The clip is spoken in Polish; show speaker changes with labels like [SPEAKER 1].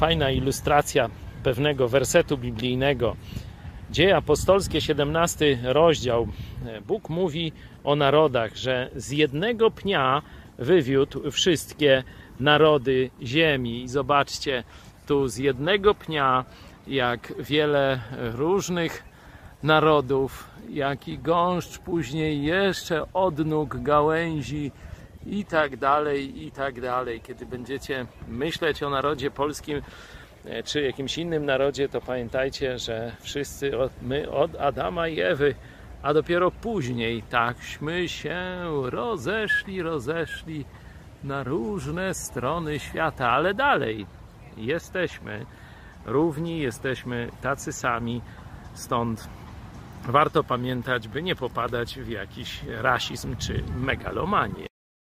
[SPEAKER 1] fajna ilustracja pewnego wersetu biblijnego. Dzieje apostolskie, 17 rozdział. Bóg mówi o narodach, że z jednego pnia wywiódł wszystkie narody ziemi. I zobaczcie, tu z jednego pnia, jak wiele różnych narodów, jak i gąszcz później jeszcze odnóg gałęzi i tak dalej, i tak dalej. Kiedy będziecie myśleć o narodzie polskim, e, czy jakimś innym narodzie, to pamiętajcie, że wszyscy od, my od Adama i Ewy, a dopiero później takśmy się rozeszli, rozeszli na różne strony świata, ale dalej jesteśmy równi, jesteśmy tacy sami, stąd warto pamiętać, by nie popadać w jakiś rasizm czy megalomanię.